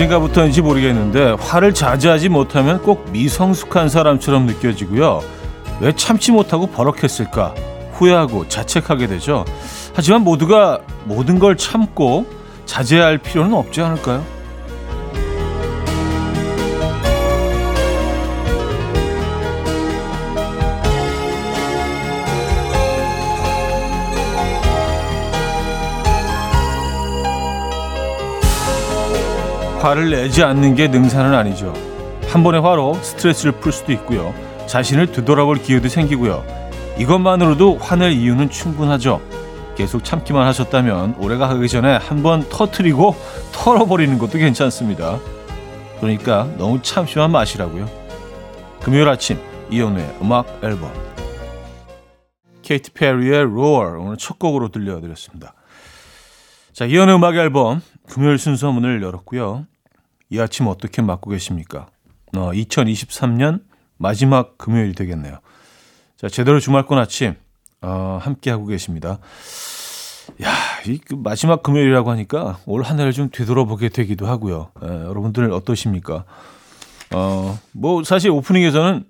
언젠가부터인지 모르겠는데 화를 자제하지 못하면 꼭 미성숙한 사람처럼 느껴지고요. 왜 참지 못하고 버럭했을까 후회하고 자책하게 되죠. 하지만 모두가 모든 걸 참고 자제할 필요는 없지 않을까요? 화를 내지 않는 게 능사는 아니죠. 한 번의 화로 스트레스를 풀 수도 있고요. 자신을 되돌아볼 기회도 생기고요. 이것만으로도 화낼 이유는 충분하죠. 계속 참기만 하셨다면 올해가 가기 전에 한번 터트리고 털어버리는 것도 괜찮습니다. 그러니까 너무 참심한 맛이라고요. 금요일 아침 이연우의 음악 앨범 케이티 페리의 Roar 오늘 첫 곡으로 들려드렸습니다. 자 이연우의 음악 앨범 금요일 순서 문을 열었고요. 이 아침 어떻게 맞고 계십니까? 어, 2023년 마지막 금요일이 되겠네요. 자, 제대로 주말권 아침 어, 함께 하고 계십니다. 야, 이그 마지막 금요일이라고 하니까 올 한 해를 좀 되돌아보게 되기도 하고요. 에, 예, 여러분들 어떠십니까? 어, 뭐 사실 오프닝에서는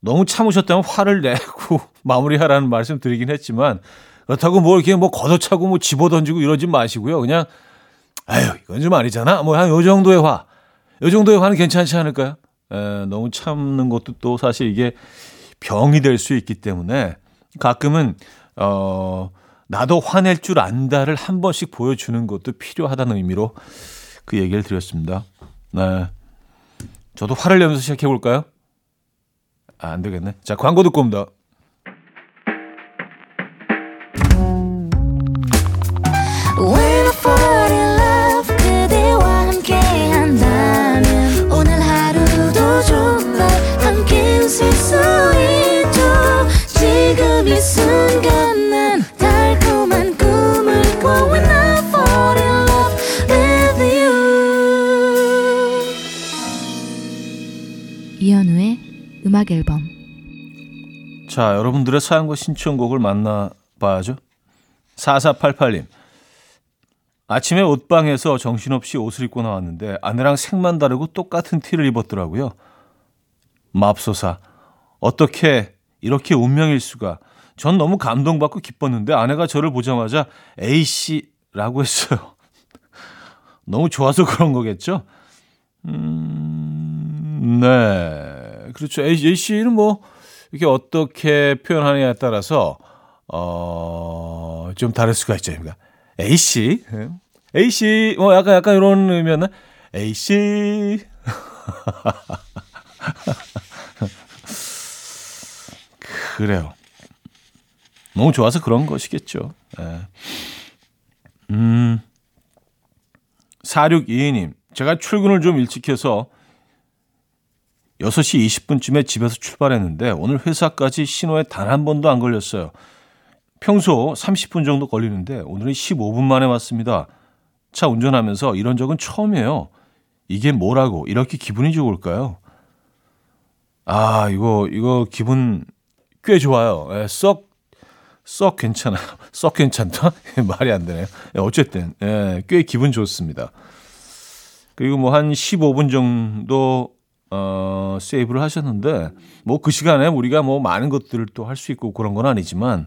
너무 참으셨다면 화를 내고 마무리하라는 말씀 드리긴 했지만 그렇다고 뭐 이렇게 뭐 걷어차고 뭐 집어던지고 이러지 마시고요. 그냥 아유, 이건 좀 아니잖아. 뭐 한 요 정도의 화. 요 정도의 화는 괜찮지 않을까요? 에, 너무 참는 것도 또 사실 이게 병이 될 수 있기 때문에 가끔은 어 나도 화낼 줄 안다를 한 번씩 보여주는 것도 필요하다는 의미로 그 얘기를 드렸습니다. 네. 저도 화를 내면서 시작해 볼까요? 아, 안 되겠네. 자, 광고 듣고 옵니다. 자, 여러분들의 사연과 신청곡을 만나봐야죠. 4488님. 아침에 옷방에서 정신없이 옷을 입고 나왔는데 아내랑 색만 다르고 똑같은 티를 입었더라고요. 맙소사. 어떻게 이렇게 운명일 수가. 전 너무 감동받고 기뻤는데 아내가 저를 보자마자 A씨라고 했어요. 너무 좋아서 그런 거겠죠? 음, 네. 그렇죠. A, A 씨는 뭐 이렇게 어떻게 표현하느냐에 따라서 어, 좀 다를 수가 있죠. 그러니까 A 씨, A 씨 뭐 약간 약간 이런 의미는 A 씨. 그래요. 너무 좋아서 그런 것이겠죠. 네. 음. 4622님, 제가 출근을 좀 일찍 해서 6시 20분쯤에 집에서 출발했는데 오늘 회사까지 신호에 단 한 번도 안 걸렸어요. 평소 30분 정도 걸리는데 오늘은 15분 만에 왔습니다. 차 운전하면서 이런 적은 처음이에요. 이게 뭐라고 이렇게 기분이 좋을까요? 아, 이거 이거 기분 꽤 좋아요. 예, 썩, 썩 괜찮아요. 썩 괜찮다? 말이 안 되네요. 예, 어쨌든, 예, 꽤 기분 좋습니다. 그리고 뭐 한 15분 정도 어, 세이브를 하셨는데 뭐 그 시간에 우리가 뭐 많은 것들을 또 할 수 있고 그런 건 아니지만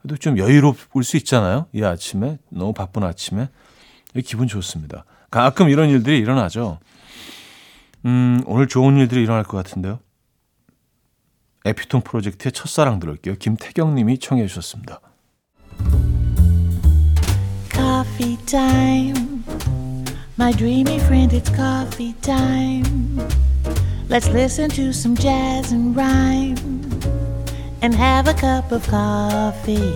그래도 좀 여유로울 수 있잖아요. 이 아침에 너무 바쁜 아침에 기분 좋습니다. 가끔 이런 일들이 일어나죠. 음, 오늘 좋은 일들이 일어날 것 같은데요. 에피톤 프로젝트의 첫사랑 들을게요. 김태경 님이 청해 주셨습니다. Coffee time. My dreamy friend, it's coffee time. Let's listen to some jazz and rhyme and have a cup of coffee.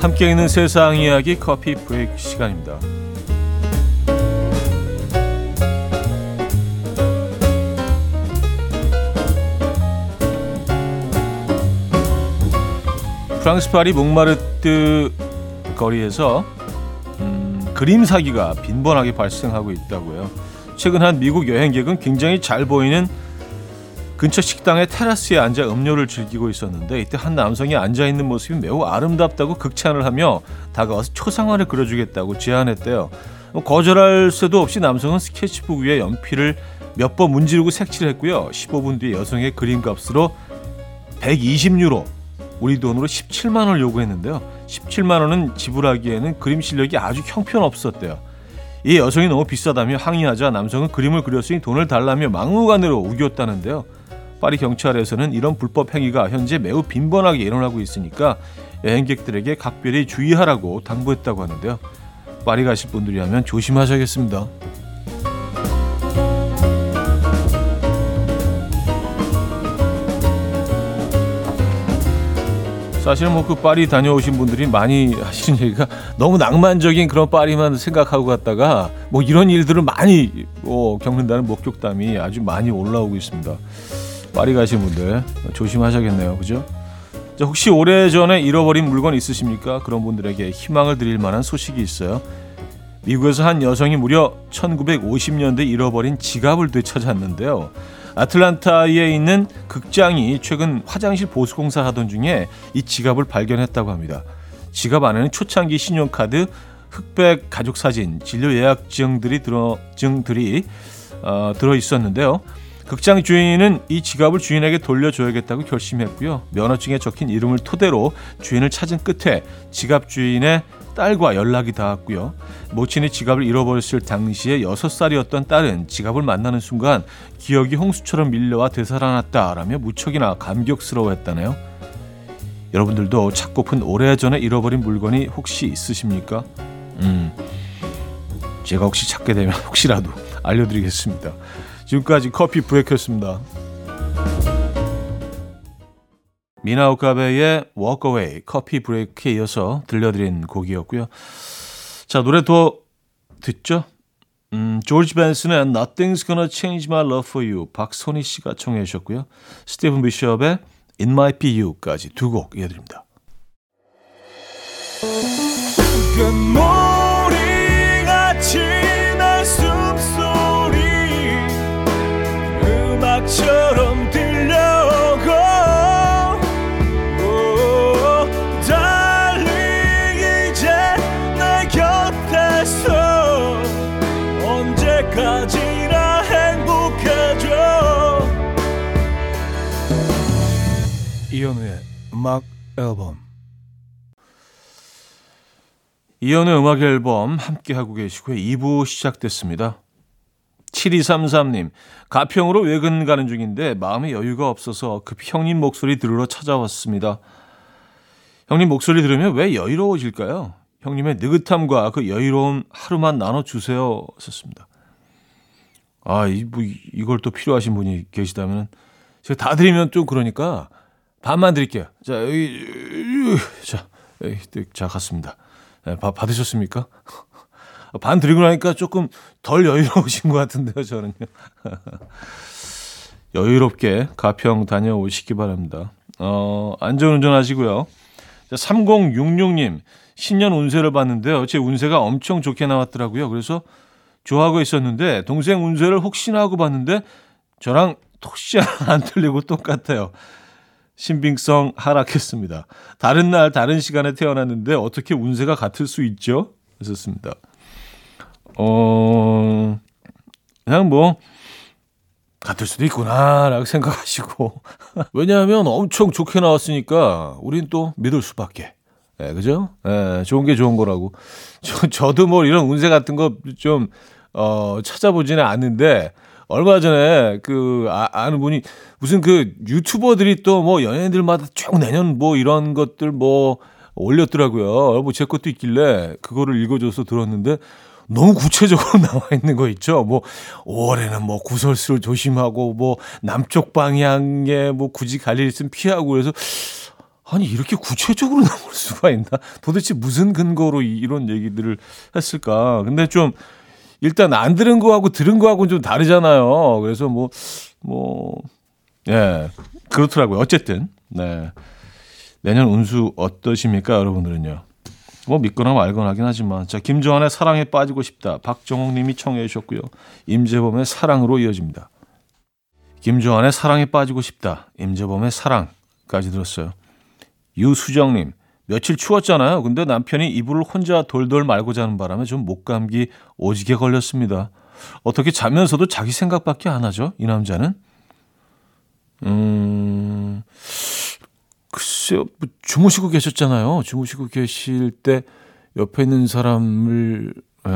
함께 있는 세상 이야기 커피 브레이크 시간입니다. 프랑스 파리 몽마르트 거리에서 그림 사기가 빈번하게 발생하고 있다고요. 최근 한 미국 여행객은 굉장히 잘 보이는 근처 식당의 테라스에 앉아 음료를 즐기고 있었는데 이때 한 남성이 앉아 있는 모습이 매우 아름답다고 극찬을 하며 다가와서 초상화를 그려주겠다고 제안했대요. 뭐 거절할 수도 없이 남성은 스케치북 위에 연필을 몇 번 문지르고 색칠을 했고요. 15분 뒤에 여성의 그림값으로 120유로, 우리 돈으로 17만 원을 요구했는데요. 17만 원은 지불하기에는 그림 실력이 아주 형편없었대요. 이 여성이 너무 비싸다며 항의하자 남성은 그림을 그렸으니 돈을 달라며 막무가내로 우겼다는데요. 파리 경찰에서는 이런 불법 행위가 현재 매우 빈번하게 일어나고 있으니까 여행객들에게 각별히 주의하라고 당부했다고 하는데요. 파리 가실 분들이라면 조심하셔야겠습니다. 사실은 뭐 그 파리 다녀오신 분들이 많이 하시는 얘기가 너무 낭만적인 그런 파리만 생각하고 갔다가 뭐 이런 일들을 많이 뭐 겪는다는 목격담이 아주 많이 올라오고 있습니다. 파리 가신 분들 조심하셔야겠네요. 그죠? 자, 혹시 오래전에 잃어버린 물건 있으십니까? 그런 분들에게 희망을 드릴 만한 소식이 있어요. 미국에서 한 여성이 무려 1950년대 잃어버린 지갑을 되찾았는데요. 아틀란타에 있는 극장이 최근 화장실 보수 공사 하던 중에 이 지갑을 발견했다고 합니다. 지갑 안에는 초창기 신용카드, 흑백 가족 사진, 진료 예약 증들이 들어 증들이 어, 들어 있었는데요. 극장 주인은 이 지갑을 주인에게 돌려줘야겠다고 결심했고요. 면허증에 적힌 이름을 토대로 주인을 찾은 끝에 지갑 주인의 딸과 연락이 닿았고요. 모친이 지갑을 잃어버렸을 당시에 6살이었던 딸은 지갑을 만나는 순간 기억이 홍수처럼 밀려와 되살아났다라며 무척이나 감격스러워했다네요. 여러분들도 찾고픈 오래전에 잃어버린 물건이 혹시 있으십니까? 음, 제가 혹시 찾게 되면 혹시라도 알려드리겠습니다. 지금까지 커피 브레이크였습니다. 미나우카베의 Walk Away 커피 브레이크에 이어서 들려드린 곡이었고요. 자 노래 더 듣죠? 음, 조지 벤슨의 Nothing's Gonna Change My Love For You 박선희 씨가 청해 주셨고요. 스티븐 비숍의 It Might Be You까지 두 곡 이어드립니다. 숨소리 음악처럼 이현우의 음악 앨범 이현우의 음악 앨범 함께하고 계시고요. 2부 시작됐습니다. 7233님, 가평으로 외근 가는 중인데 마음에 여유가 없어서 급 형님 목소리 들으러 찾아왔습니다. 형님 목소리 들으면 왜 여유로워질까요? 형님의 느긋함과 그 여유로운 하루만 나눠주세요. 썼습니다. 아, 이, 뭐, 이걸 또 필요하신 분이 계시다면 제가 다 드리면 좀 그러니까 반만 드릴게요. 자, 여기, 자, 여기, 자, 갔습니다. 네, 밥 받으셨습니까? 반 드리고 나니까 조금 덜 여유로우신 것 같은데요, 저는요. 여유롭게 가평 다녀오시기 바랍니다. 어, 안전운전 하시고요. 자, 3066님, 신년 운세를 봤는데요. 제 운세가 엄청 좋게 나왔더라고요. 그래서 좋아하고 있었는데, 동생 운세를 혹시나 하고 봤는데, 저랑 토시 안 틀리고 똑같아요. 신빙성 하락했습니다. 다른 날 다른 시간에 태어났는데 어떻게 운세가 같을 수 있죠? 했었습니다. 어 그냥 뭐 같을 수도 있구나라고 생각하시고 왜냐하면 엄청 좋게 나왔으니까 우린 또 믿을 수밖에. 예, 그죠? 예, 좋은 게 좋은 거라고. 저, 저도 뭐 이런 운세 같은 거 좀, 어, 찾아보지는 않는데, 얼마 전에 그 아, 는 분이 무슨 그 유튜버들이 또 뭐 연예인들마다 쭉 내년 뭐 이런 것들 뭐 올렸더라고요. 뭐 제 것도 있길래 그거를 읽어줘서 들었는데 너무 구체적으로 나와 있는 거 있죠. 뭐 올해는 뭐 구설수를 조심하고 뭐 남쪽 방향에 뭐 굳이 갈 일 있으면 피하고 그래서 아니 이렇게 구체적으로 나올 수가 있나? 도대체 무슨 근거로 이런 얘기들을 했을까? 근데 좀 일단 안 들은 거하고 들은 거하고는 좀 다르잖아요. 그래서 뭐, 뭐, 예, 그렇더라고요. 어쨌든, 네. 내년 운수 어떠십니까, 여러분들은요? 뭐 믿거나 말거나 하긴 하지만 자 김조한의 사랑에 빠지고 싶다 박정옥 님이 청해 주셨고요 임재범의 사랑으로 이어집니다 김조한의 사랑에 빠지고 싶다. 임재범의 사랑까지 들었어요. 유수정님, 며칠 추웠잖아요. 근데 남편이 이불을 혼자 돌돌 말고 자는 바람에 좀 목감기 오지게 걸렸습니다. 어떻게 자면서도 자기 생각밖에 안 하죠? 이 남자는? 음, 글쎄요, 뭐 주무시고 계셨잖아요. 주무시고 계실 때 옆에 있는 사람을, 에,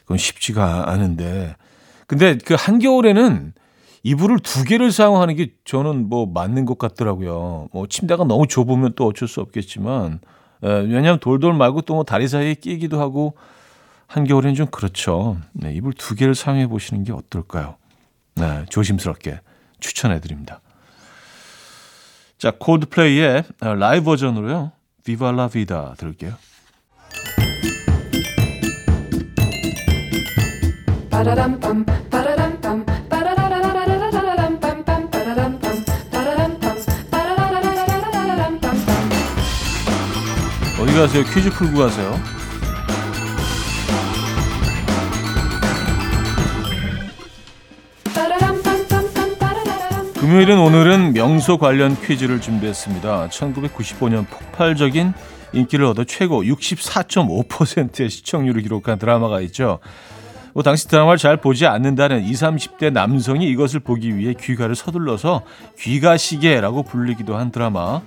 그건 쉽지가 않은데. 근데 그 한겨울에는 이불을 두 개를 사용하는 게 저는 뭐 맞는 것 같더라고요. 뭐 침대가 너무 좁으면 또 어쩔 수 없겠지만, 에, 왜냐하면 돌돌 말고 또 뭐 다리 사이에 끼기도 하고, 한겨울엔 좀 그렇죠. 네, 이불 두 개를 사용해 보시는 게 어떨까요? 네, 조심스럽게 추천해 드립니다. 자, 콜드플레이의 라이브 버전으로요. La vida 들을게요. 어디 가세요? 퀴즈 풀고 가세요. 금요일은 오늘은 명소 관련 퀴즈를 준비했습니다. 1995년 폭발적인 인기를 얻어 최고 64.5%의 시청률을 기록한 드라마가 있죠. 뭐 당시 드라마를 잘 보지 않는다는 20, 30대 남성이 이것을 보기 위해 귀가를 서둘러서 귀가시계라고 불리기도 한 드라마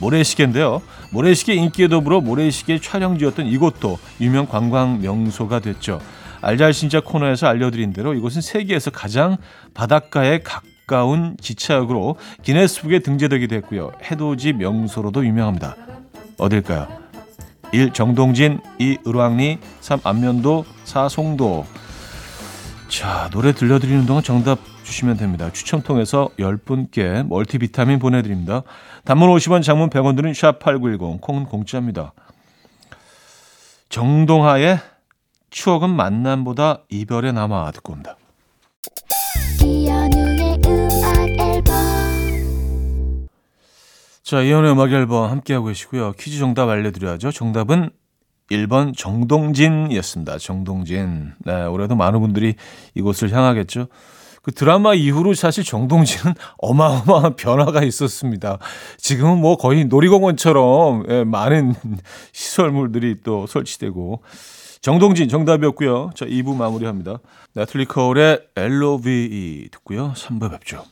모래시계인데요. 모래시계 인기에 더불어 모래시계 촬영지였던 이곳도 유명 관광 명소가 됐죠. 알잘신자 코너에서 알려드린 대로 이곳은 세계에서 가장 바닷가에 가까운 기차역으로 기네스북에 등재되기도 했고요. 해돋이 명소로도 유명합니다. 어딜까요? 1. 정동진 2. 을왕리 3. 안면도 4. 송도 자 노래 들려드리는 동안 정답 주시면 됩니다. 추첨 통해서 10분께 멀티비타민 보내드립니다. 단문 50원 장문 100원 드는 샵8910 콩은 공짜입니다. 정동하의 추억은 만남보다 이별에 남아 듣고 옵니다. 자, 이현우의 음악 앨범 함께하고 계시고요. 퀴즈 정답 알려드려야죠. 정답은 1번 정동진이었습니다. 정동진. 네, 올해도 많은 분들이 이곳을 향하겠죠. 그 드라마 이후로 사실 정동진은 어마어마한 변화가 있었습니다. 지금은 뭐 거의 놀이공원처럼 예, 많은 시설물들이 또 설치되고 정동진 정답이었고요. 자, 2부 마무리합니다. 나틀리 코울의 LOVE 듣고요. 3부 뵙죠.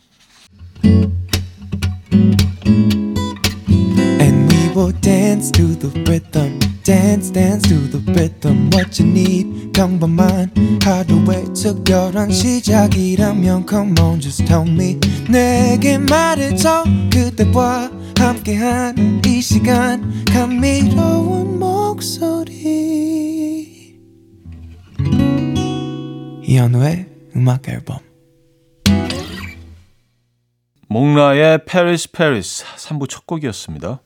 And we will dance to the rhythm. Dance dance to the rhythm what you need. 평범한 하루의 특별한 시작이라면 come on just tell me. 내게 말해줘. 그대와 함께한 이 시간. 감미로운 목소리. 이현우의 음악 앨범. 몽라의 페리스 페리스 3부 첫 곡이었습니다.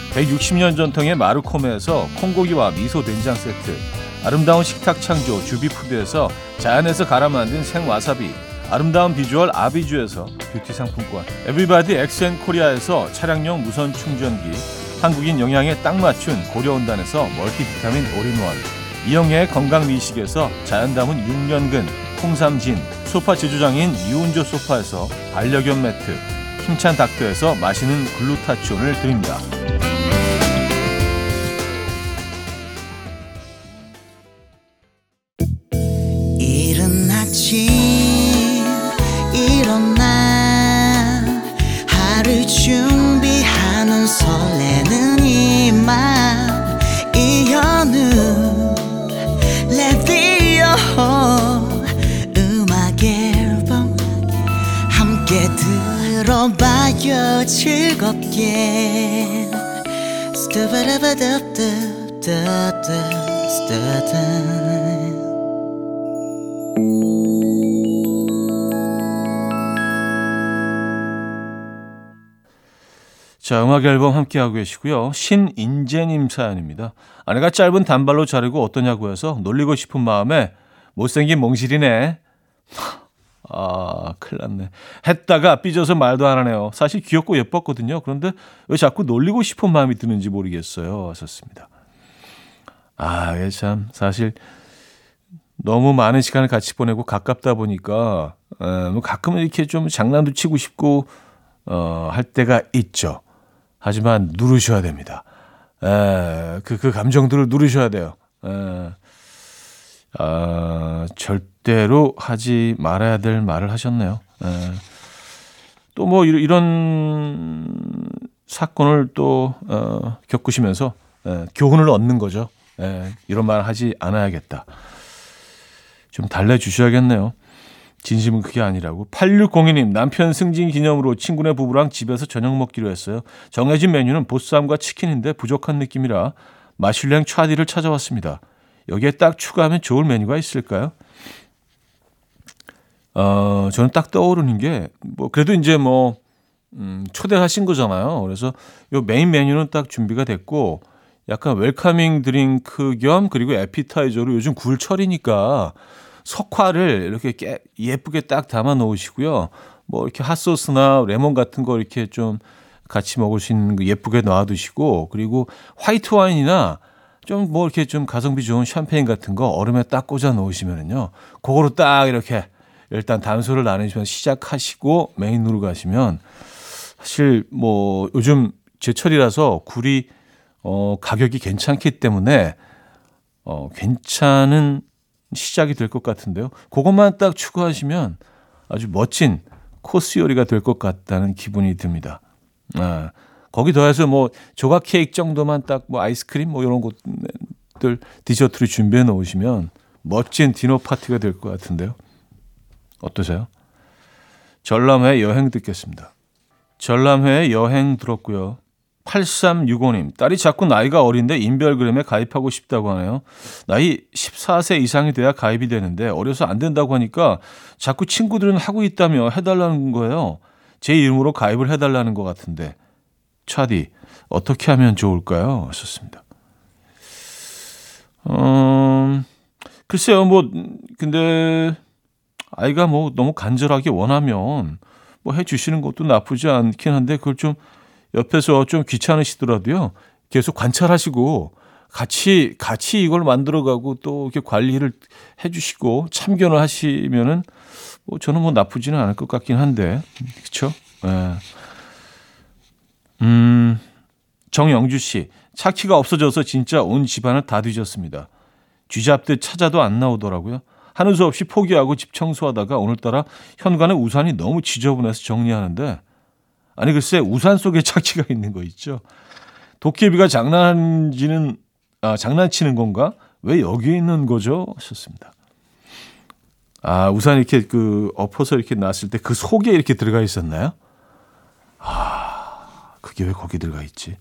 160년 전통의 마르코메에서 콩고기와 미소 된장 세트 아름다운 식탁 창조 주비푸드에서 자연에서 갈아 만든 생와사비 아름다운 비주얼 아비주에서 뷰티 상품권 에브리바디 엑센코리아에서 차량용 무선 충전기 한국인 영양에 딱 맞춘 고려은단에서 멀티비타민 올인원 이영애의 건강미식에서 자연 담은 6년근 홍삼진 소파 제조장인 이운조 소파에서 반려견 매트 힘찬 닥터에서 마시는 글루타치온을 드립니다. again. 자, 음악 앨범 함께하고 계시고요. 신인재님 사연입니다. 아내가 짧은 단발로 자르고 어떠냐고 해서 놀리고 싶은 마음에 못생긴 몽실이네. 아, 큰일 났네. 했다가 삐져서 말도 안 하네요. 사실 귀엽고 예뻤거든요. 그런데 왜 자꾸 놀리고 싶은 마음이 드는지 모르겠어요. 하셨습니다. 아, 이게 참, 사실 너무 많은 시간을 같이 보내고 가깝다 보니까, 에, 뭐 가끔은 이렇게 좀 장난도 치고 싶고, 어, 할 때가 있죠. 하지만 누르셔야 됩니다. 에, 그, 그 감정들을 누르셔야 돼요. 에, 아, 절대로 하지 말아야 될 말을 하셨네요. 또 뭐 이런 사건을 또 어, 겪으시면서 에, 교훈을 얻는 거죠. 에, 이런 말 하지 않아야겠다. 좀 달래주셔야겠네요. 진심은 그게 아니라고. 8602님, 남편 승진 기념으로 친구네 부부랑 집에서 저녁 먹기로 했어요. 정해진 메뉴는 보쌈과 치킨인데 부족한 느낌이라 마슐랭 차디를 찾아왔습니다. 여기에 딱 추가하면 좋을 메뉴가 있을까요? 어, 저는 딱 떠오르는 게, 뭐, 그래도 이제 뭐, 음, 초대하신 거잖아요. 그래서 요 메인 메뉴는 딱 준비가 됐고, 약간 welcoming drink 겸 그리고 에피타이저로 요즘 굴철이니까 석화를 이렇게 깨, 예쁘게 딱 담아 놓으시고요. 뭐 이렇게 핫소스나 레몬 같은 거 이렇게 좀 같이 먹을 수 있는 거 예쁘게 놔두시고 그리고 화이트 와인이나 좀 뭐 이렇게 좀 가성비 좋은 샴페인 같은 거 얼음에 딱 꽂아 놓으시면은요. 그거로 딱 이렇게 일단 단소를 나누시면 시작하시고 메인으로 가시면 사실 뭐 요즘 제철이라서 굴이 어 가격이 괜찮기 때문에 어 괜찮은 시작이 될 것 같은데요. 그것만 딱 추가하시면 아주 멋진 코스 요리가 될 것 같다는 기분이 듭니다. 아, 거기 더해서 뭐 조각 케이크 정도만 딱 뭐 아이스크림 뭐 이런 것들 디저트를 준비해 놓으시면 멋진 디너 파티가 될 것 같은데요. 어떠세요? 전람회 여행 듣겠습니다. 전람회 여행 들었고요. 8365님, 딸이 자꾸 나이가 어린데 인별그램에 가입하고 싶다고 하네요. 나이 14세 이상이 돼야 가입이 되는데 어려서 안 된다고 하니까 자꾸 친구들은 하고 있다며 해달라는 거예요. 제 이름으로 가입을 해달라는 것 같은데. 차디, 어떻게 하면 좋을까요? 하셨습니다. 음, 글쎄요, 뭐, 근데, 아이가 뭐 너무 간절하게 원하면 뭐 해주시는 것도 나쁘지 않긴 한데 그걸 좀 옆에서 좀 귀찮으시더라도요. 계속 관찰하시고 같이 같이 이걸 만들어가고 또 이렇게 관리를 해주시고 참견을 하시면은 뭐 저는 뭐 나쁘지는 않을 것 같긴 한데 그렇죠? 네. 음 정영주 씨 차키가 없어져서 진짜 온 집안을 다 뒤졌습니다. 쥐잡듯 찾아도 안 나오더라고요. 하는 수 없이 포기하고 집 청소하다가 오늘따라 현관에 우산이 너무 지저분해서 정리하는데 아니 글쎄 우산 속에 착취가 있는 거 있죠. 도깨비가 장난지는 아, 장난치는 건가? 왜 여기 있는 거죠? 하셨습니다. 아 우산 이렇게 그 엎어서 이렇게 놨을 때 그 속에 이렇게 들어가 있었나요? 아 그게 왜 거기 들어가 있지?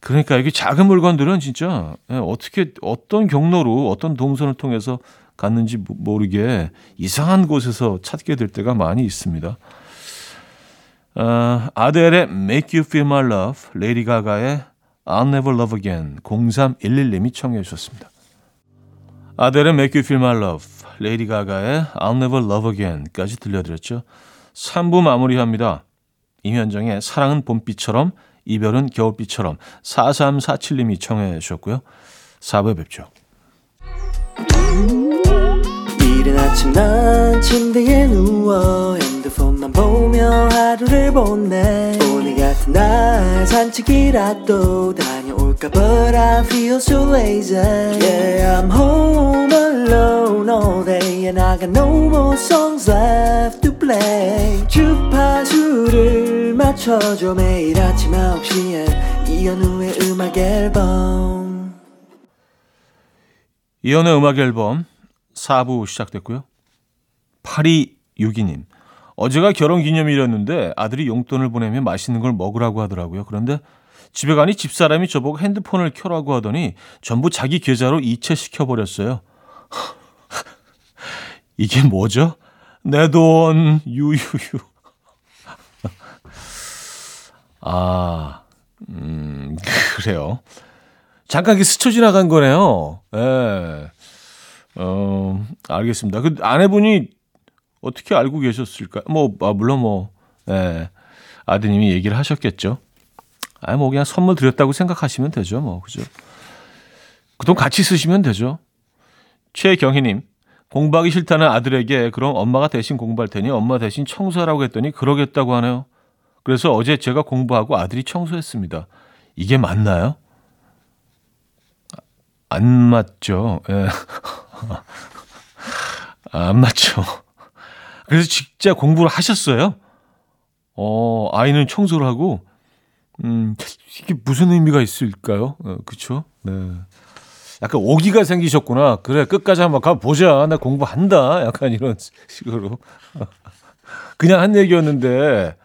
그러니까 이게 작은 물건들은 진짜 예, 어떻게 어떤 경로로 어떤 동선을 통해서 갔는지 모르게 이상한 곳에서 찾게 될 때가 많이 있습니다. 어, 아델의 Make You Feel My Love, 레이디 가가의 I'll Never Love Again 0311님이 청해 주셨습니다. 아델의 Make You Feel My Love, 레이디 가가의 I'll Never Love Again까지 들려드렸죠. 3부 마무리합니다. 임현정의 사랑은 봄비처럼 이별은 겨울비처럼 4347님이 청해 주셨고요. 4부에 뵙죠. 이른 아침 난 침대에 누워 핸드폰만 보며 하루를 보내 오늘 같은 날 산책이라도 다 녀올까 But I feel so lazy Yeah I'm home alone all day And I got no more songs left to play 주파수를 맞춰줘 매일 아침 9시에 이현우의 음악 앨범 이현우의 음악 앨범 4부 시작됐고요. 8262님. 어제가 결혼 기념일이었는데 아들이 용돈을 보내면 맛있는 걸 먹으라고 하더라고요. 그런데 집에 가니 집사람이 저보고 핸드폰을 켜라고 하더니 전부 자기 계좌로 이체시켜 버렸어요. 이게 뭐죠? 내 돈 유유유. 아, 음, 그래요. 잠깐 스쳐 지나간 거네요. 예. 네. 어, 알겠습니다. 그 아내분이 어떻게 알고 계셨을까? 뭐, 아, 물론 뭐, 예. 아드님이 얘기를 하셨겠죠. 아, 뭐, 그냥 선물 드렸다고 생각하시면 되죠. 뭐, 그죠. 그 돈 같이 쓰시면 되죠. 최경희님, 공부하기 싫다는 아들에게 그럼 엄마가 대신 공부할 테니 엄마 대신 청소하라고 했더니 그러겠다고 하네요. 그래서 어제 제가 공부하고 아들이 청소했습니다. 이게 맞나요? 안 맞죠. 예. 안 맞죠. 그래서 진짜 공부를 하셨어요? 어, 아이는 청소를 하고, 음, 이게 무슨 의미가 있을까요? 어, 그쵸? 네. 약간 오기가 생기셨구나. 그래, 끝까지 한번 가보자. 나 공부한다. 약간 이런 식으로. 그냥 한 얘기였는데.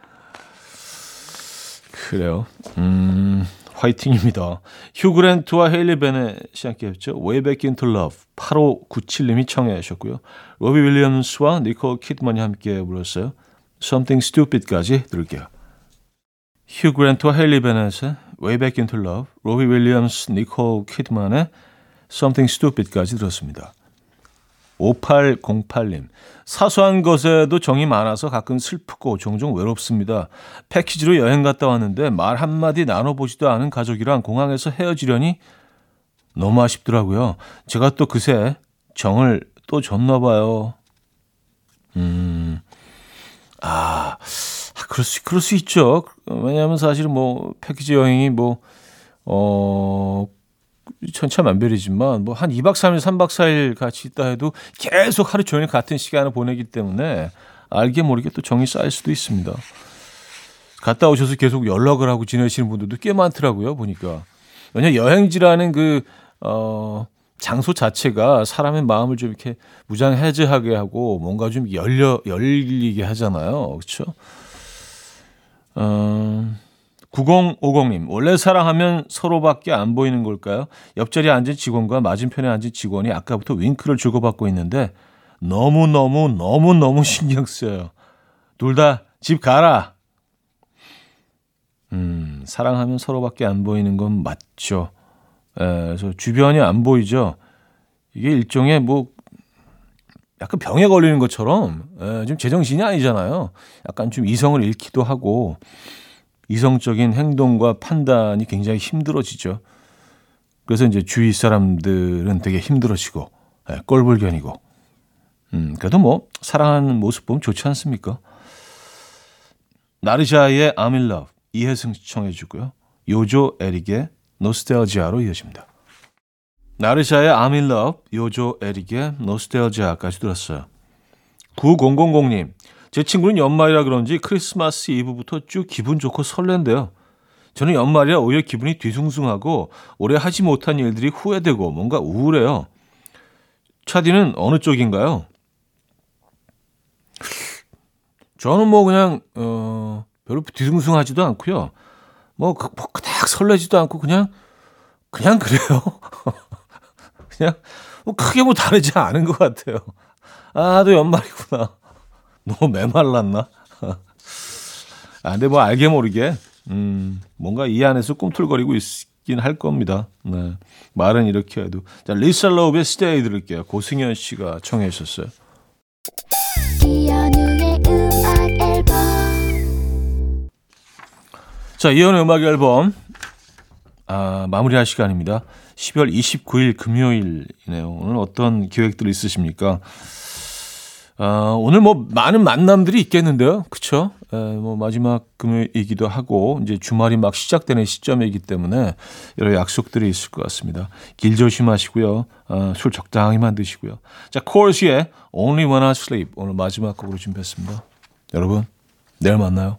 그래요. 음, 화이팅입니다. 휴그랜트와 헤일리 베넷이 함께했죠. Way Back Into Love. 8597님이 청해 하셨고요. 로비 윌리엄스와 니콜 키드만이 함께 불렀어요. Something Stupid까지 들을게요. 휴 그랜트와 헤일리 베넷의 Way Back Into Love. 로비 윌리엄스, 니콜 키드만의 Something Stupid까지 들었습니다. 5808님. 사소한 것에도 정이 많아서 가끔 슬프고 종종 외롭습니다. 패키지로 여행 갔다 왔는데 말 한마디 나눠보지도 않은 가족이랑 공항에서 헤어지려니 너무 아쉽더라고요. 제가 또 그새 정을 또 줬나 봐요. 음, 아, 그럴 수, 그럴 수 있죠. 왜냐하면 사실 뭐 패키지 여행이 뭐, 어, 천차만별이지만 뭐 한 2박 3일, 3박 4일 같이 있다 해도 계속 하루 종일 같은 시간을 보내기 때문에 알게 모르게 또 정이 쌓일 수도 있습니다. 갔다 오셔서 계속 연락을 하고 지내시는 분들도 꽤 많더라고요, 보니까. 왜냐 여행지라는 그, 어, 장소 자체가 사람의 마음을 좀 이렇게 무장해제하게 하고 뭔가 좀 열려, 열리게 하잖아요. 그렇죠? 어, 9050님, 원래 사랑하면 서로밖에 안 보이는 걸까요? 옆자리에 앉은 직원과 맞은편에 앉은 직원이 아까부터 윙크를 주고받고 있는데 너무너무 너무너무 신경 쓰여요. 둘 다 집 가라. 음, 사랑하면 서로밖에 안 보이는 건 맞죠. 에, 그래서 주변이 안 보이죠. 이게 일종의 뭐 약간 병에 걸리는 것처럼 에, 좀 제정신이 아니잖아요. 약간 좀 이성을 잃기도 하고 이성적인 행동과 판단이 굉장히 힘들어지죠. 그래서 이제 주위 사람들은 되게 힘들어지고 예, 꼴불견이고 음, 그래도 뭐 사랑하는 모습 보면 좋지 않습니까? 나르샤의 I'm in 이혜승 청해 주고요. 요조 에릭의 노스텔지아로 이어집니다. 나르샤의 I'm in love 요조 에릭의 노스텔지아까지 들었어요. 9000님 제 친구는 연말이라 그런지 크리스마스 이브부터 쭉 기분 좋고 설렌대요. 저는 연말이라 오히려 기분이 뒤숭숭하고 올해 하지 못한 일들이 후회되고 뭔가 우울해요. 차디는 어느 쪽인가요? 저는 뭐 그냥 어 별로 뒤숭숭하지도 않고요. 뭐, 그, 뭐 그닥 설레지도 않고 그냥 그냥 그래요. 그냥 뭐 크게 뭐 다르지 않은 것 같아요. 아, 또 연말이구나. 너무 메말랐나? 아, 근데 뭐 알게 모르게, 음, 뭔가 이 안에서 꿈틀거리고 있긴 할 겁니다. 네. 말은 이렇게 해도. 자, 리사 로브의 스테이 들을게요. 고승현 씨가 청해 주셨어요. 자, 이현의 음악 앨범. 아, 마무리할 시간입니다. 12월 29일 금요일이네요. 오늘 어떤 계획들 있으십니까? 어, 오늘 뭐 많은 만남들이 있겠는데요. 그쵸? 에, 뭐 마지막 금요일이기도 하고 이제 주말이 막 시작되는 시점이기 때문에 여러 약속들이 있을 것 같습니다. 길 조심하시고요. 어, 술 적당히만 드시고요. 자, 코르시의 Only When I Sleep 오늘 마지막 곡으로 준비했습니다. 여러분, 내일 만나요.